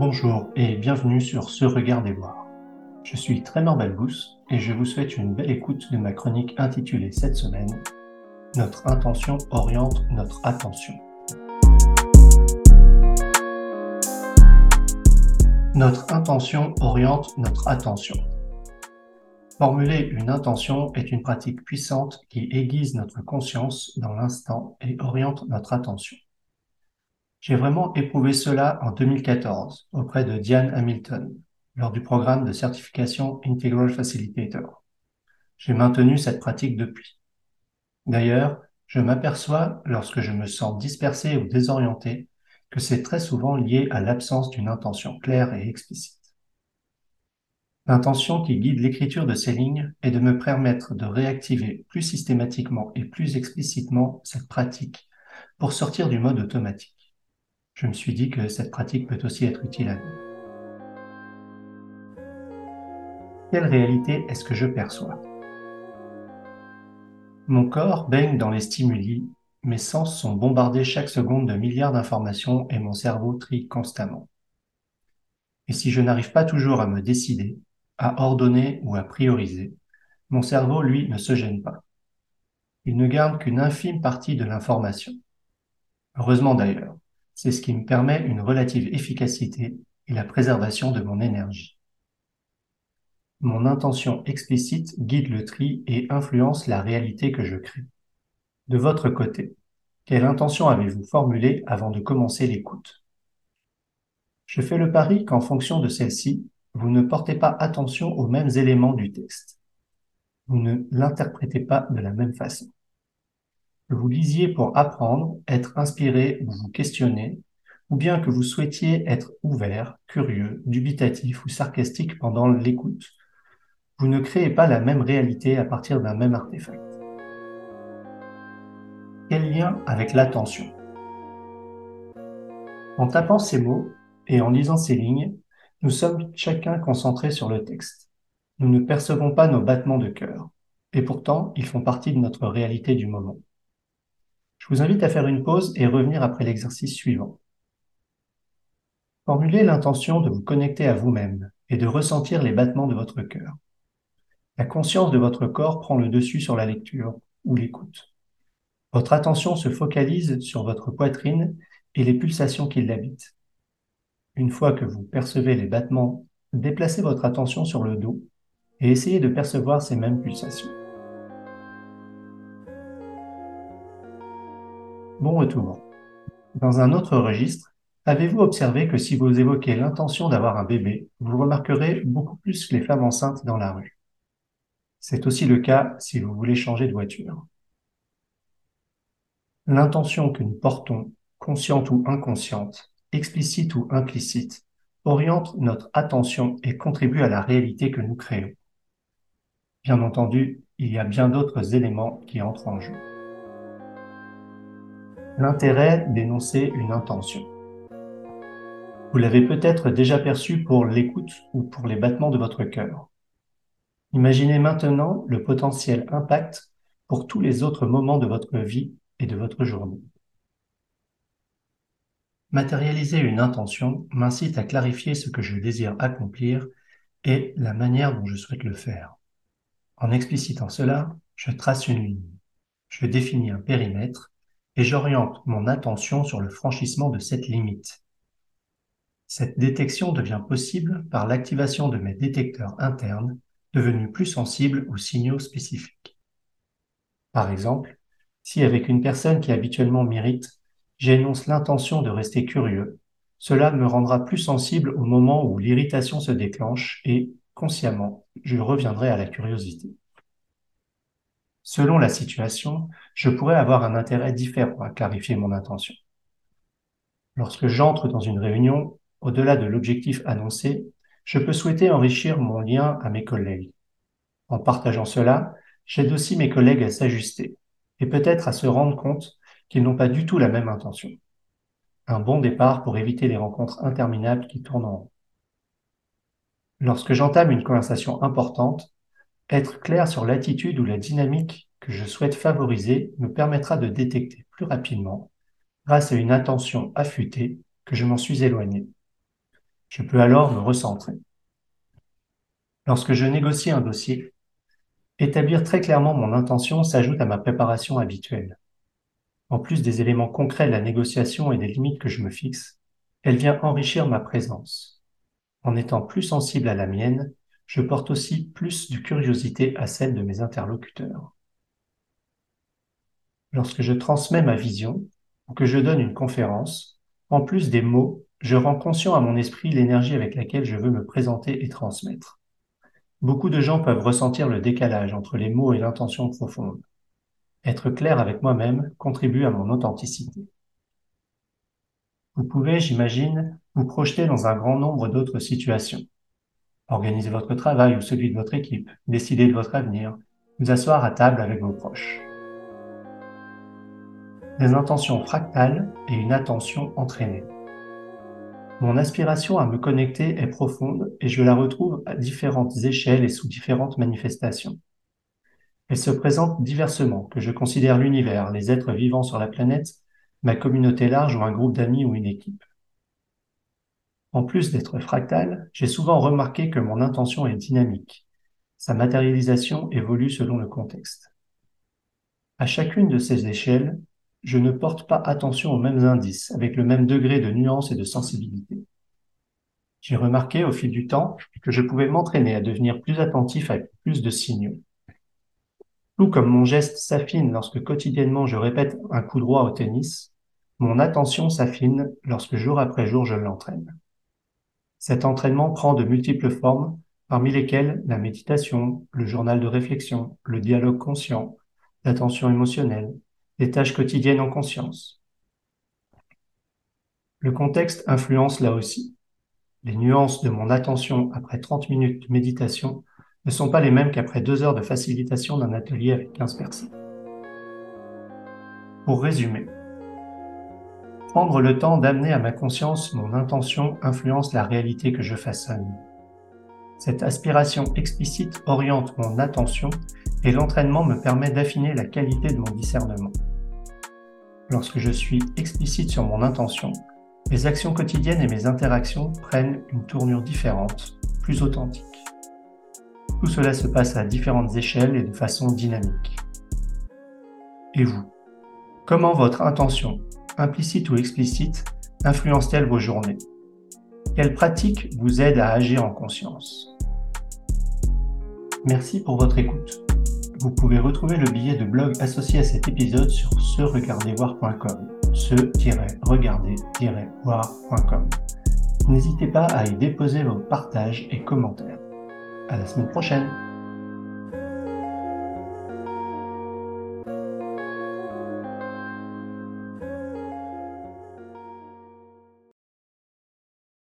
Bonjour et bienvenue sur Ce Regard des Voir. Je suis Trémor Balbous et je vous souhaite une belle écoute de ma chronique intitulée cette semaine Notre intention oriente notre attention. Notre intention oriente notre attention. Formuler une intention est une pratique puissante qui aiguise notre conscience dans l'instant et oriente notre attention. J'ai vraiment éprouvé cela en 2014 auprès de Diane Hamilton lors du programme de certification Integral Facilitator. J'ai maintenu cette pratique depuis. D'ailleurs, je m'aperçois lorsque je me sens dispersé ou désorienté que c'est très souvent lié à l'absence d'une intention claire et explicite. L'intention qui guide l'écriture de ces lignes est de me permettre de réactiver plus systématiquement et plus explicitement cette pratique pour sortir du mode automatique je me suis dit que cette pratique peut aussi être utile à nous. Quelle réalité est-ce que je perçois? Mon corps baigne dans les stimuli, mes sens sont bombardés chaque seconde de milliards d'informations et mon cerveau trie constamment. Et si je n'arrive pas toujours à me décider, à ordonner ou à prioriser, mon cerveau, lui, ne se gêne pas. Il ne garde qu'une infime partie de l'information. Heureusement d'ailleurs, c'est ce qui me permet une relative efficacité et la préservation de mon énergie. Mon intention explicite guide le tri et influence la réalité que je crée. De votre côté, quelle intention avez-vous formulée avant de commencer l'écoute? Je fais le pari qu'en fonction de celle-ci, vous ne portez pas attention aux mêmes éléments du texte. Vous ne l'interprétez pas de la même façon que vous lisiez pour apprendre, être inspiré ou vous questionner, ou bien que vous souhaitiez être ouvert, curieux, dubitatif ou sarcastique pendant l'écoute, vous ne créez pas la même réalité à partir d'un même artefact. Quel lien avec l'attention? En tapant ces mots et en lisant ces lignes, nous sommes chacun concentrés sur le texte. Nous ne percevons pas nos battements de cœur, et pourtant ils font partie de notre réalité du moment. Je vous invite à faire une pause et revenir après l'exercice suivant. Formulez l'intention de vous connecter à vous-même et de ressentir les battements de votre cœur. La conscience de votre corps prend le dessus sur la lecture ou l'écoute. Votre attention se focalise sur votre poitrine et les pulsations qui l'habitent. Une fois que vous percevez les battements, déplacez votre attention sur le dos et essayez de percevoir ces mêmes pulsations. Bon retour. Dans un autre registre, avez-vous observé que si vous évoquez l'intention d'avoir un bébé, vous remarquerez beaucoup plus les femmes enceintes dans la rue? C'est aussi le cas si vous voulez changer de voiture. L'intention que nous portons, consciente ou inconsciente, explicite ou implicite, oriente notre attention et contribue à la réalité que nous créons. Bien entendu, il y a bien d'autres éléments qui entrent en jeu l'intérêt d'énoncer une intention. Vous l'avez peut-être déjà perçu pour l'écoute ou pour les battements de votre cœur. Imaginez maintenant le potentiel impact pour tous les autres moments de votre vie et de votre journée. Matérialiser une intention m'incite à clarifier ce que je désire accomplir et la manière dont je souhaite le faire. En explicitant cela, je trace une ligne. Je définis un périmètre et j'oriente mon attention sur le franchissement de cette limite. Cette détection devient possible par l'activation de mes détecteurs internes devenus plus sensibles aux signaux spécifiques. Par exemple, si avec une personne qui habituellement m'irrite, j'énonce l'intention de rester curieux, cela me rendra plus sensible au moment où l'irritation se déclenche et, consciemment, je reviendrai à la curiosité. Selon la situation, je pourrais avoir un intérêt différent à clarifier mon intention. Lorsque j'entre dans une réunion, au-delà de l'objectif annoncé, je peux souhaiter enrichir mon lien à mes collègues. En partageant cela, j'aide aussi mes collègues à s'ajuster et peut-être à se rendre compte qu'ils n'ont pas du tout la même intention. Un bon départ pour éviter les rencontres interminables qui tournent en rond. Lorsque j'entame une conversation importante, être clair sur l'attitude ou la dynamique que je souhaite favoriser me permettra de détecter plus rapidement, grâce à une attention affûtée, que je m'en suis éloigné. Je peux alors me recentrer. Lorsque je négocie un dossier, établir très clairement mon intention s'ajoute à ma préparation habituelle. En plus des éléments concrets de la négociation et des limites que je me fixe, elle vient enrichir ma présence. En étant plus sensible à la mienne, je porte aussi plus de curiosité à celle de mes interlocuteurs. Lorsque je transmets ma vision ou que je donne une conférence, en plus des mots, je rends conscient à mon esprit l'énergie avec laquelle je veux me présenter et transmettre. Beaucoup de gens peuvent ressentir le décalage entre les mots et l'intention profonde. Être clair avec moi-même contribue à mon authenticité. Vous pouvez, j'imagine, vous projeter dans un grand nombre d'autres situations. Organiser votre travail ou celui de votre équipe, décider de votre avenir, vous asseoir à table avec vos proches. Des intentions fractales et une attention entraînée. Mon aspiration à me connecter est profonde et je la retrouve à différentes échelles et sous différentes manifestations. Elle se présente diversement, que je considère l'univers, les êtres vivants sur la planète, ma communauté large ou un groupe d'amis ou une équipe. En plus d'être fractale, j'ai souvent remarqué que mon intention est dynamique. Sa matérialisation évolue selon le contexte. À chacune de ces échelles, je ne porte pas attention aux mêmes indices, avec le même degré de nuance et de sensibilité. J'ai remarqué au fil du temps que je pouvais m'entraîner à devenir plus attentif avec plus de signaux. Tout comme mon geste s'affine lorsque quotidiennement je répète un coup droit au tennis, mon attention s'affine lorsque jour après jour je l'entraîne. Cet entraînement prend de multiples formes, parmi lesquelles la méditation, le journal de réflexion, le dialogue conscient, l'attention émotionnelle, les tâches quotidiennes en conscience. Le contexte influence là aussi. Les nuances de mon attention après 30 minutes de méditation ne sont pas les mêmes qu'après deux heures de facilitation d'un atelier avec 15 personnes. Pour résumer, prendre le temps d'amener à ma conscience mon intention influence la réalité que je façonne. Cette aspiration explicite oriente mon attention et l'entraînement me permet d'affiner la qualité de mon discernement. Lorsque je suis explicite sur mon intention, mes actions quotidiennes et mes interactions prennent une tournure différente, plus authentique. Tout cela se passe à différentes échelles et de façon dynamique. Et vous? Comment votre intention, implicite ou explicite, influence-t-elle vos journées? Quelles pratiques vous aident à agir en conscience? Merci pour votre écoute. Vous pouvez retrouver le billet de blog associé à cet épisode sur se-regarder-voir.com se-regarder-voir.com. N'hésitez pas à y déposer vos partages et commentaires. À la semaine prochaine!